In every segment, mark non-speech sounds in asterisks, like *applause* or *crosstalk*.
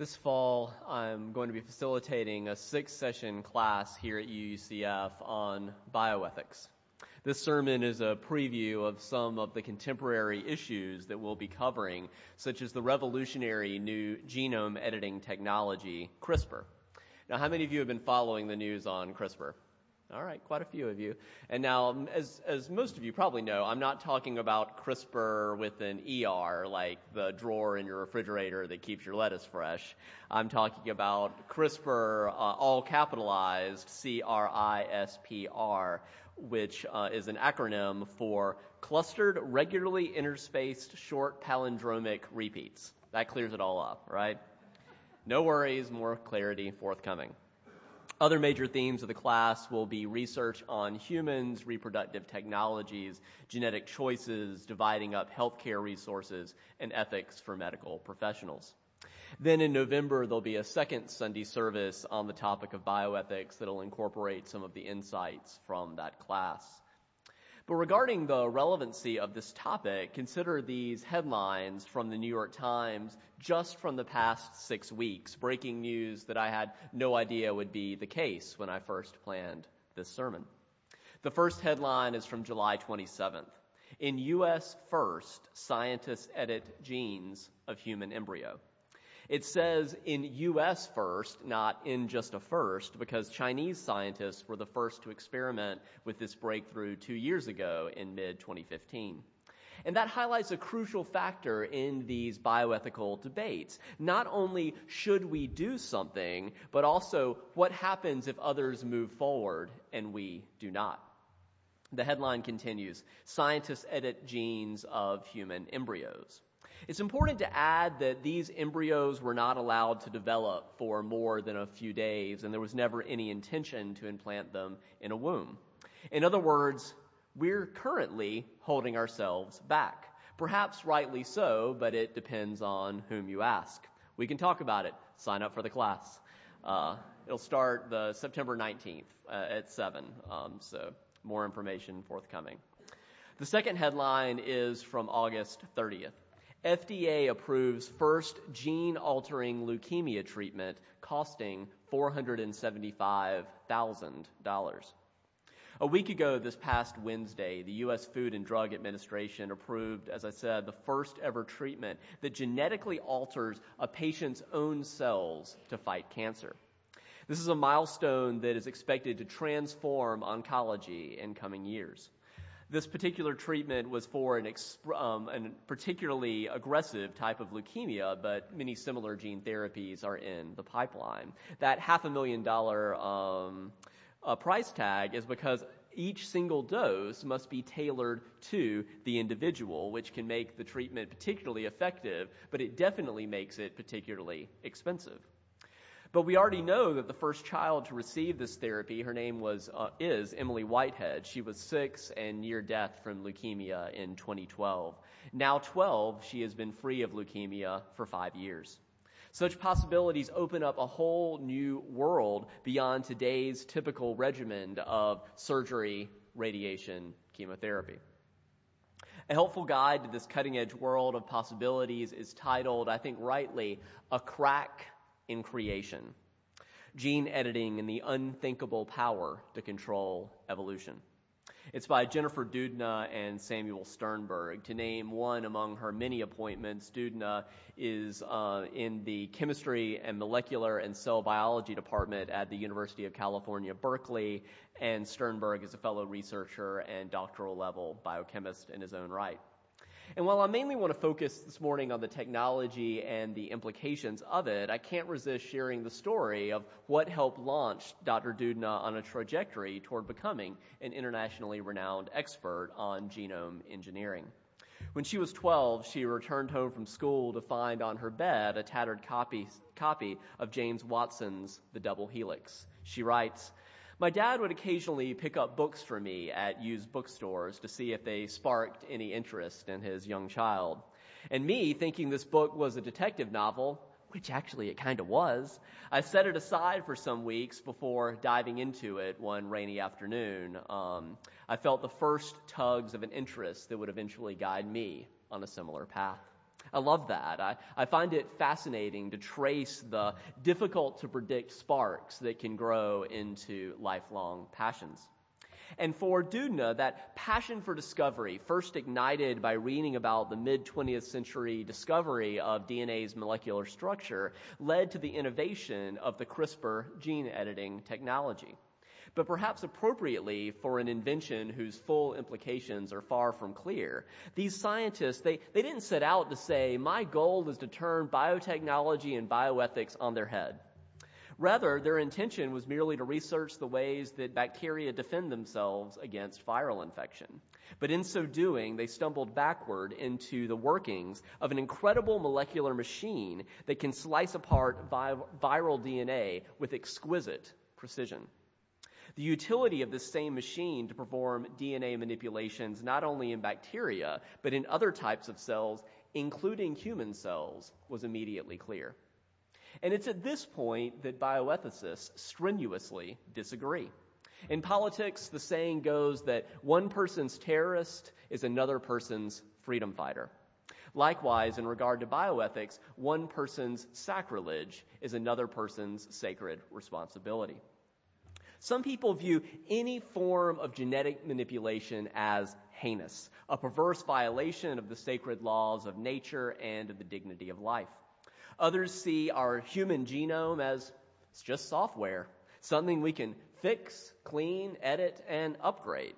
This fall, I'm going to be facilitating a six session class here at UUCF on bioethics. This sermon is a preview of some of the contemporary issues that we'll be covering, such as the revolutionary new genome editing technology, CRISPR. Now, how many of you have been following the news on CRISPR? All right, quite a few of you. And now, as, as most of you probably know, I'm not talking about CRISPR with an ER, like the drawer in your refrigerator that keeps your lettuce fresh. I'm talking about CRISPR, uh, all capitalized, C-R-I-S-P-R, which uh, is an acronym for Clustered Regularly Interspaced Short Palindromic Repeats. That clears it all up, right? No worries, more clarity forthcoming. Other major themes of the class will be research on humans, reproductive technologies, genetic choices, dividing up healthcare resources, and ethics for medical professionals. Then in November, there'll be a second Sunday service on the topic of bioethics that'll incorporate some of the insights from that class. But regarding the relevancy of this topic, consider these headlines from the New York Times just from the past six weeks, breaking news that I had no idea would be the case when I first planned this sermon. The first headline is from July 27th. In U.S. First, scientists edit genes of human embryo. It says in US first, not in just a first, because Chinese scientists were the first to experiment with this breakthrough two years ago in mid 2015. And that highlights a crucial factor in these bioethical debates. Not only should we do something, but also what happens if others move forward and we do not. The headline continues, scientists edit genes of human embryos. It's important to add that these embryos were not allowed to develop for more than a few days, and there was never any intention to implant them in a womb. In other words, we're currently holding ourselves back. Perhaps rightly so, but it depends on whom you ask. We can talk about it. Sign up for the class. Uh, it'll start the September 19th uh, at 7, um, so more information forthcoming. The second headline is from August 30th. FDA approves first gene altering leukemia treatment costing $475,000. A week ago, this past Wednesday, the U.S. Food and Drug Administration approved, as I said, the first ever treatment that genetically alters a patient's own cells to fight cancer. This is a milestone that is expected to transform oncology in coming years. This particular treatment was for an, exp- um, particularly aggressive type of leukemia, but many similar gene therapies are in the pipeline. That half a million dollar um, uh, price tag is because each single dose must be tailored to the individual, which can make the treatment particularly effective, but it definitely makes it particularly expensive. But we already know that the first child to receive this therapy, her name was uh, is Emily Whitehead. She was six and near death from leukemia in 2012. Now 12, she has been free of leukemia for five years. Such possibilities open up a whole new world beyond today's typical regimen of surgery, radiation, chemotherapy. A helpful guide to this cutting edge world of possibilities is titled, I think rightly, A Crack in creation, gene editing and the unthinkable power to control evolution. It's by Jennifer Doudna and Samuel Sternberg. To name one among her many appointments, Doudna is uh, in the chemistry and molecular and cell biology department at the University of California, Berkeley, and Sternberg is a fellow researcher and doctoral level biochemist in his own right. And while I mainly want to focus this morning on the technology and the implications of it, I can't resist sharing the story of what helped launch Dr. Doudna on a trajectory toward becoming an internationally renowned expert on genome engineering. When she was 12, she returned home from school to find on her bed a tattered copy, copy of James Watson's The Double Helix. She writes, my dad would occasionally pick up books for me at used bookstores to see if they sparked any interest in his young child. And me, thinking this book was a detective novel, which actually it kind of was, I set it aside for some weeks before diving into it one rainy afternoon. Um, I felt the first tugs of an interest that would eventually guide me on a similar path. I love that. I, I find it fascinating to trace the difficult to predict sparks that can grow into lifelong passions. And for Doudna, that passion for discovery, first ignited by reading about the mid 20th century discovery of DNA's molecular structure, led to the innovation of the CRISPR gene editing technology. But perhaps appropriately for an invention whose full implications are far from clear, these scientists, they, they didn't set out to say, my goal is to turn biotechnology and bioethics on their head. Rather, their intention was merely to research the ways that bacteria defend themselves against viral infection. But in so doing, they stumbled backward into the workings of an incredible molecular machine that can slice apart vi- viral DNA with exquisite precision. The utility of this same machine to perform DNA manipulations not only in bacteria, but in other types of cells, including human cells, was immediately clear. And it's at this point that bioethicists strenuously disagree. In politics, the saying goes that one person's terrorist is another person's freedom fighter. Likewise, in regard to bioethics, one person's sacrilege is another person's sacred responsibility. Some people view any form of genetic manipulation as heinous, a perverse violation of the sacred laws of nature and of the dignity of life. Others see our human genome as it's just software, something we can fix, clean, edit, and upgrade.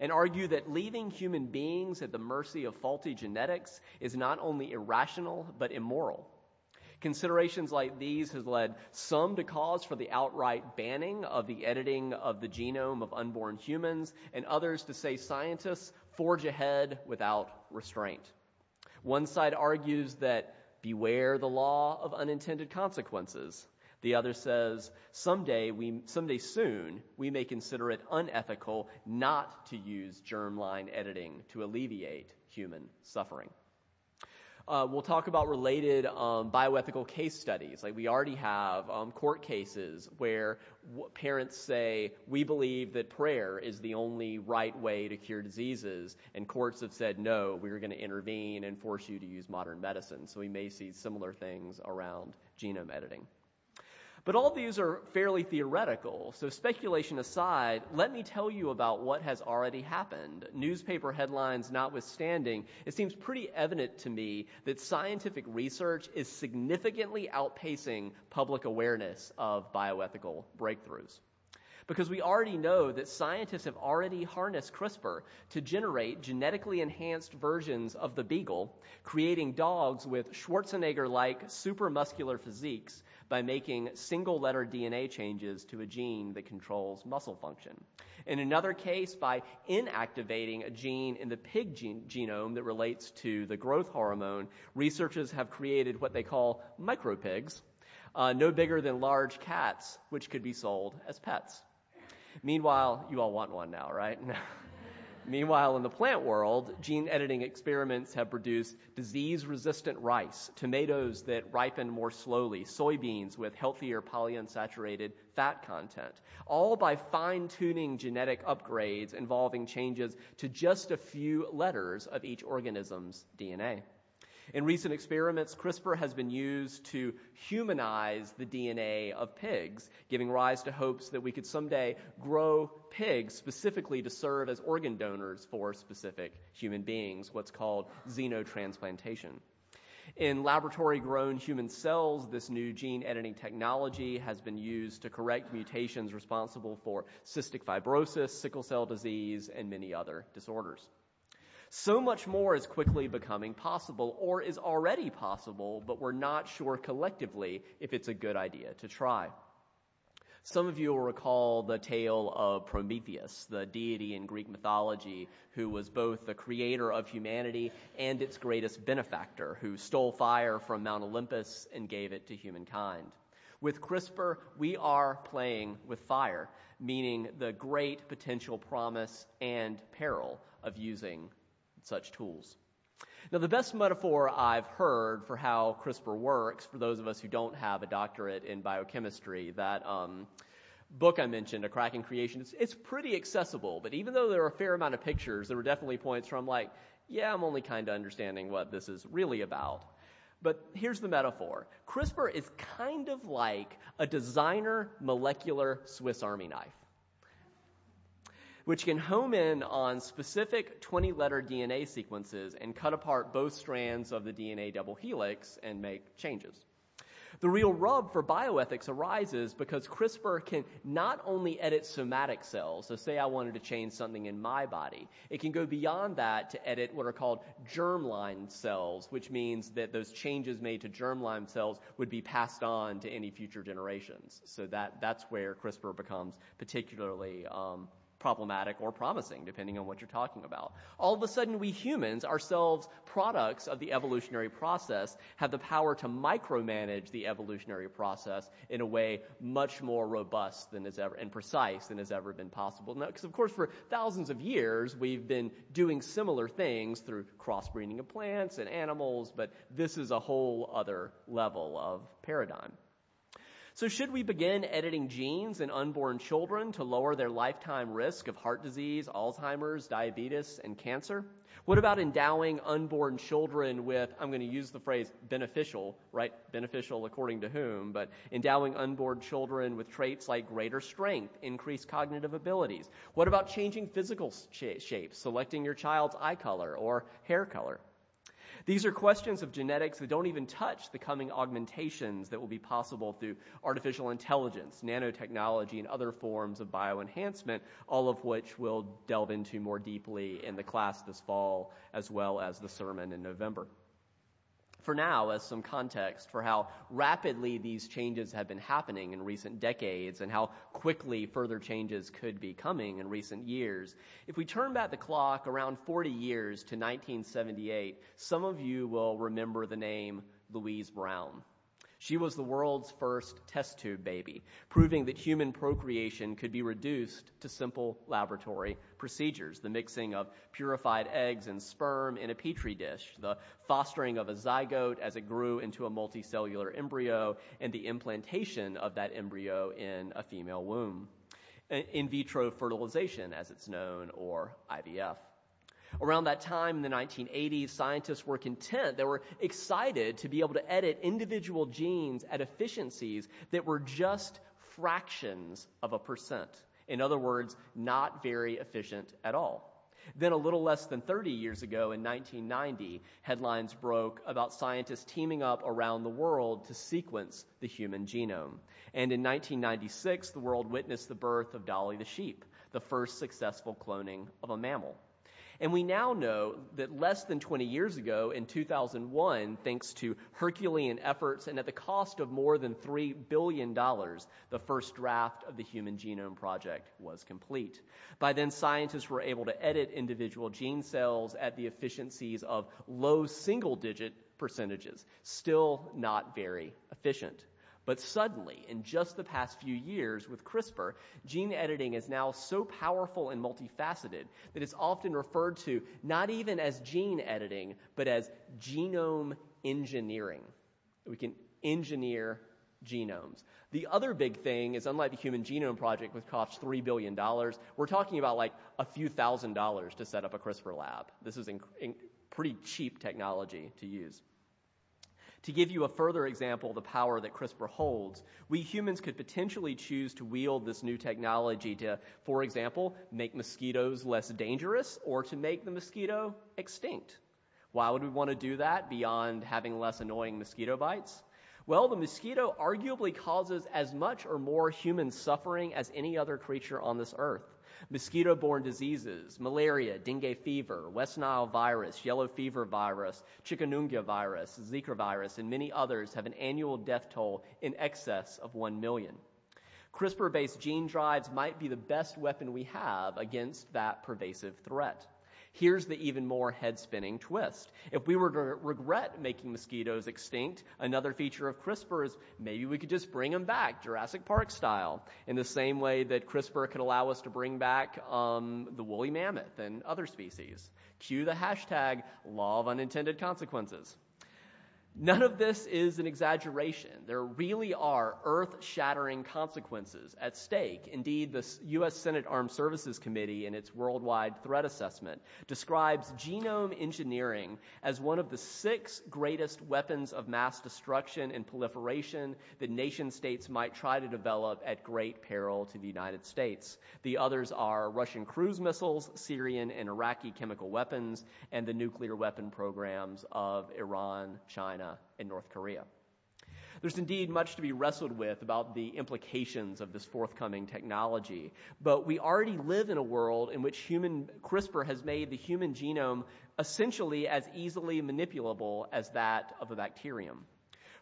And argue that leaving human beings at the mercy of faulty genetics is not only irrational, but immoral. Considerations like these has led some to cause for the outright banning of the editing of the genome of unborn humans, and others to say scientists forge ahead without restraint. One side argues that Beware the law of unintended consequences. The other says, someday, we, someday soon, we may consider it unethical not to use germline editing to alleviate human suffering. Uh, we'll talk about related um, bioethical case studies. Like we already have um, court cases where parents say, we believe that prayer is the only right way to cure diseases, and courts have said, no, we're going to intervene and force you to use modern medicine. So we may see similar things around genome editing. But all these are fairly theoretical, so speculation aside, let me tell you about what has already happened. Newspaper headlines notwithstanding, it seems pretty evident to me that scientific research is significantly outpacing public awareness of bioethical breakthroughs. Because we already know that scientists have already harnessed CRISPR to generate genetically enhanced versions of the beagle, creating dogs with Schwarzenegger like supramuscular physiques by making single letter DNA changes to a gene that controls muscle function. In another case, by inactivating a gene in the pig genome that relates to the growth hormone, researchers have created what they call micropigs, uh, no bigger than large cats, which could be sold as pets. Meanwhile, you all want one now, right? *laughs* Meanwhile, in the plant world, gene editing experiments have produced disease resistant rice, tomatoes that ripen more slowly, soybeans with healthier polyunsaturated fat content, all by fine tuning genetic upgrades involving changes to just a few letters of each organism's DNA. In recent experiments, CRISPR has been used to humanize the DNA of pigs, giving rise to hopes that we could someday grow pigs specifically to serve as organ donors for specific human beings, what's called xenotransplantation. In laboratory grown human cells, this new gene editing technology has been used to correct mutations responsible for cystic fibrosis, sickle cell disease, and many other disorders. So much more is quickly becoming possible or is already possible, but we're not sure collectively if it's a good idea to try. Some of you will recall the tale of Prometheus, the deity in Greek mythology who was both the creator of humanity and its greatest benefactor, who stole fire from Mount Olympus and gave it to humankind. With CRISPR, we are playing with fire, meaning the great potential promise and peril of using such tools. Now, the best metaphor I've heard for how CRISPR works, for those of us who don't have a doctorate in biochemistry, that um, book I mentioned, A Crack in Creation, it's, it's pretty accessible. But even though there are a fair amount of pictures, there were definitely points where I'm like, yeah, I'm only kind of understanding what this is really about. But here's the metaphor CRISPR is kind of like a designer molecular Swiss Army knife, which can home in on specific 20 letter DNA sequences and cut apart both strands of the DNA double helix and make changes. The real rub for bioethics arises because CRISPR can not only edit somatic cells, so say I wanted to change something in my body, it can go beyond that to edit what are called germline cells, which means that those changes made to germline cells would be passed on to any future generations. So that, that's where CRISPR becomes particularly um, problematic or promising, depending on what you're talking about. All of a sudden, we humans, ourselves products of the evolutionary process, have the power to micromanage the evolutionary process in a way much more robust than ever and precise than has ever been possible. Because, of course, for thousands of years, we've been doing similar things through crossbreeding of plants and animals, but this is a whole other level of paradigm. So, should we begin editing genes in unborn children to lower their lifetime risk of heart disease, Alzheimer's, diabetes, and cancer? What about endowing unborn children with, I'm going to use the phrase beneficial, right? Beneficial according to whom, but endowing unborn children with traits like greater strength, increased cognitive abilities? What about changing physical sh- shapes, selecting your child's eye color or hair color? These are questions of genetics that don't even touch the coming augmentations that will be possible through artificial intelligence, nanotechnology, and other forms of bioenhancement, all of which we'll delve into more deeply in the class this fall, as well as the sermon in November for now as some context for how rapidly these changes have been happening in recent decades and how quickly further changes could be coming in recent years. If we turn back the clock around 40 years to 1978, some of you will remember the name Louise Brown. She was the world's first test tube baby, proving that human procreation could be reduced to simple laboratory procedures. The mixing of purified eggs and sperm in a petri dish, the fostering of a zygote as it grew into a multicellular embryo, and the implantation of that embryo in a female womb. In vitro fertilization, as it's known, or IVF. Around that time in the 1980s, scientists were content, they were excited to be able to edit individual genes at efficiencies that were just fractions of a percent. In other words, not very efficient at all. Then, a little less than 30 years ago, in 1990, headlines broke about scientists teaming up around the world to sequence the human genome. And in 1996, the world witnessed the birth of Dolly the sheep, the first successful cloning of a mammal. And we now know that less than 20 years ago, in 2001, thanks to Herculean efforts and at the cost of more than $3 billion, the first draft of the Human Genome Project was complete. By then, scientists were able to edit individual gene cells at the efficiencies of low single digit percentages, still not very efficient. But suddenly, in just the past few years with CRISPR, gene editing is now so powerful and multifaceted that it's often referred to not even as gene editing, but as genome engineering. We can engineer genomes. The other big thing is, unlike the Human Genome Project, which costs $3 billion, we're talking about like a few thousand dollars to set up a CRISPR lab. This is pretty cheap technology to use. To give you a further example of the power that CRISPR holds, we humans could potentially choose to wield this new technology to, for example, make mosquitoes less dangerous or to make the mosquito extinct. Why would we want to do that beyond having less annoying mosquito bites? Well, the mosquito arguably causes as much or more human suffering as any other creature on this earth. Mosquito borne diseases, malaria, dengue fever, West Nile virus, yellow fever virus, chikungunya virus, Zika virus, and many others have an annual death toll in excess of 1 million. CRISPR based gene drives might be the best weapon we have against that pervasive threat. Here's the even more head spinning twist. If we were to regret making mosquitoes extinct, another feature of CRISPR is maybe we could just bring them back, Jurassic Park style, in the same way that CRISPR could allow us to bring back um, the woolly mammoth and other species. Cue the hashtag law of unintended consequences. None of this is an exaggeration. There really are earth shattering consequences at stake. Indeed, the U.S. Senate Armed Services Committee, in its worldwide threat assessment, describes genome engineering as one of the six greatest weapons of mass destruction and proliferation that nation states might try to develop at great peril to the United States. The others are Russian cruise missiles, Syrian and Iraqi chemical weapons, and the nuclear weapon programs of Iran, China, China and North Korea. There's indeed much to be wrestled with about the implications of this forthcoming technology, but we already live in a world in which human CRISPR has made the human genome essentially as easily manipulable as that of a bacterium.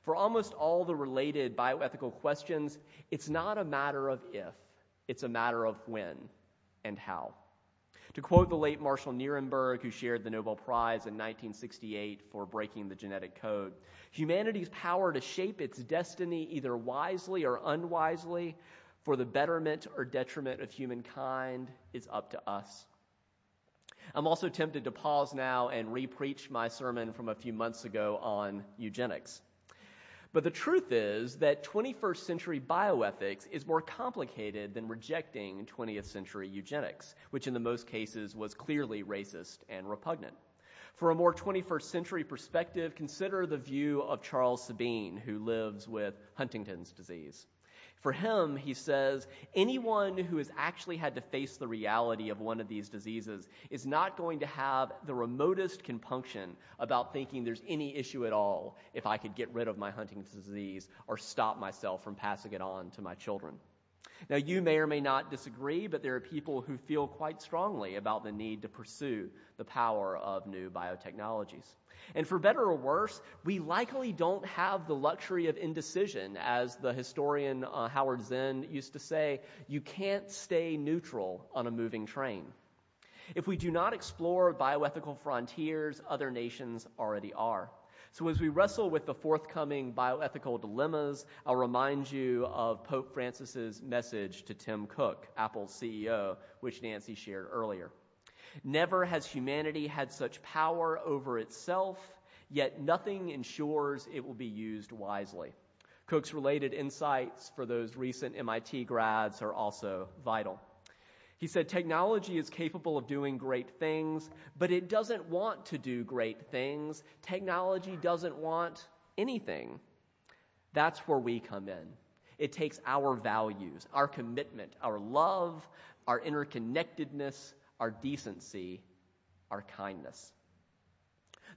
For almost all the related bioethical questions, it's not a matter of if, it's a matter of when and how. To quote the late Marshall Nirenberg, who shared the Nobel Prize in 1968 for breaking the genetic code, humanity's power to shape its destiny either wisely or unwisely for the betterment or detriment of humankind is up to us. I'm also tempted to pause now and re-preach my sermon from a few months ago on eugenics. But the truth is that 21st century bioethics is more complicated than rejecting 20th century eugenics, which in the most cases was clearly racist and repugnant. For a more 21st century perspective, consider the view of Charles Sabine, who lives with Huntington's disease. For him, he says, anyone who has actually had to face the reality of one of these diseases is not going to have the remotest compunction about thinking there's any issue at all if I could get rid of my Huntington's disease or stop myself from passing it on to my children. Now, you may or may not disagree, but there are people who feel quite strongly about the need to pursue the power of new biotechnologies. And for better or worse, we likely don't have the luxury of indecision. As the historian uh, Howard Zinn used to say, you can't stay neutral on a moving train. If we do not explore bioethical frontiers, other nations already are. So, as we wrestle with the forthcoming bioethical dilemmas, I'll remind you of Pope Francis's message to Tim Cook, Apple's CEO, which Nancy shared earlier. Never has humanity had such power over itself, yet nothing ensures it will be used wisely. Cook's related insights for those recent MIT grads are also vital. He said technology is capable of doing great things, but it doesn't want to do great things. Technology doesn't want anything. That's where we come in. It takes our values, our commitment, our love, our interconnectedness, our decency, our kindness.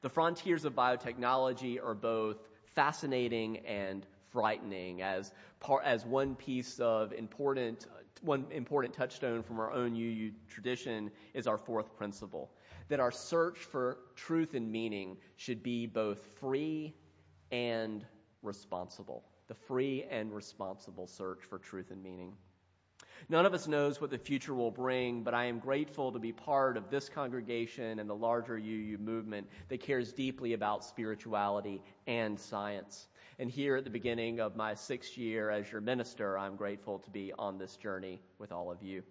The frontiers of biotechnology are both fascinating and frightening as par, as one piece of important one important touchstone from our own UU tradition is our fourth principle that our search for truth and meaning should be both free and responsible. The free and responsible search for truth and meaning. None of us knows what the future will bring, but I am grateful to be part of this congregation and the larger UU movement that cares deeply about spirituality and science. And here at the beginning of my sixth year as your minister, I'm grateful to be on this journey with all of you.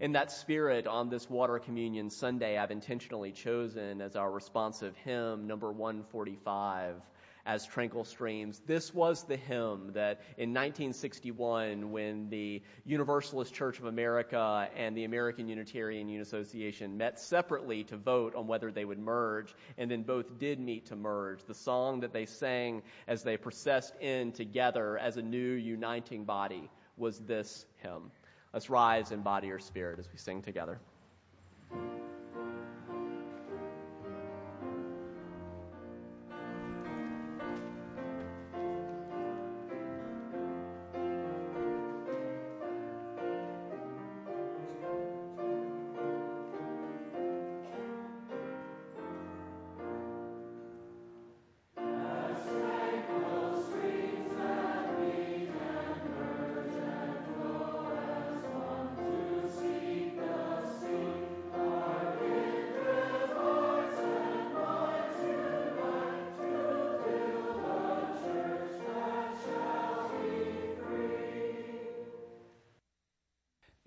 In that spirit, on this Water Communion Sunday, I've intentionally chosen as our responsive hymn, number 145, as tranquil streams. This was the hymn that in 1961, when the Universalist Church of America and the American Unitarian Union Association met separately to vote on whether they would merge, and then both did meet to merge, the song that they sang as they processed in together as a new uniting body was this hymn. Let's rise in body or spirit as we sing together.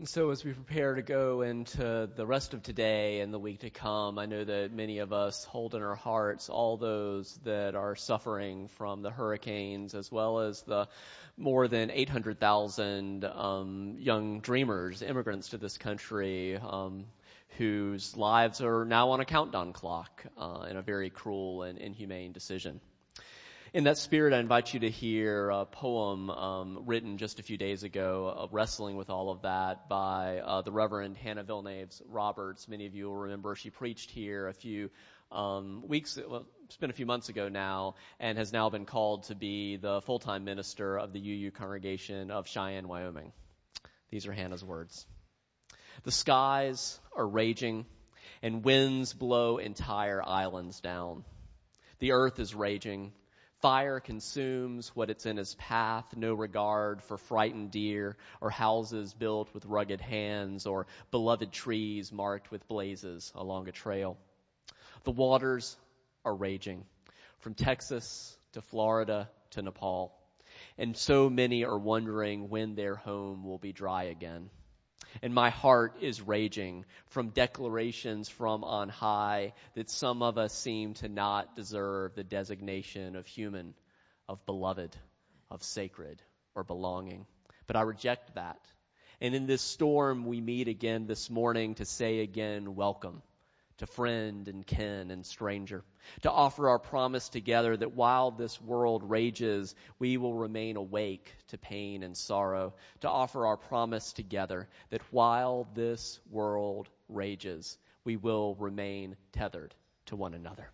So, as we prepare to go into the rest of today and the week to come, I know that many of us hold in our hearts all those that are suffering from the hurricanes, as well as the more than 800,000 um, young dreamers, immigrants to this country, um, whose lives are now on a countdown clock uh, in a very cruel and inhumane decision. In that spirit, I invite you to hear a poem um, written just a few days ago, uh, wrestling with all of that by uh, the Reverend Hannah Vilnaves Roberts. Many of you will remember she preached here a few um, weeks, well, it's been a few months ago now, and has now been called to be the full-time minister of the UU congregation of Cheyenne, Wyoming. These are Hannah's words. The skies are raging, and winds blow entire islands down. The earth is raging Fire consumes what it's in his path, no regard for frightened deer or houses built with rugged hands or beloved trees marked with blazes along a trail. The waters are raging from Texas to Florida to Nepal. And so many are wondering when their home will be dry again and my heart is raging from declarations from on high that some of us seem to not deserve the designation of human, of beloved, of sacred, or belonging. But I reject that. And in this storm, we meet again this morning to say again, welcome to friend and kin and stranger, to offer our promise together that while this world rages, we will remain awake to pain and sorrow, to offer our promise together that while this world rages, we will remain tethered to one another.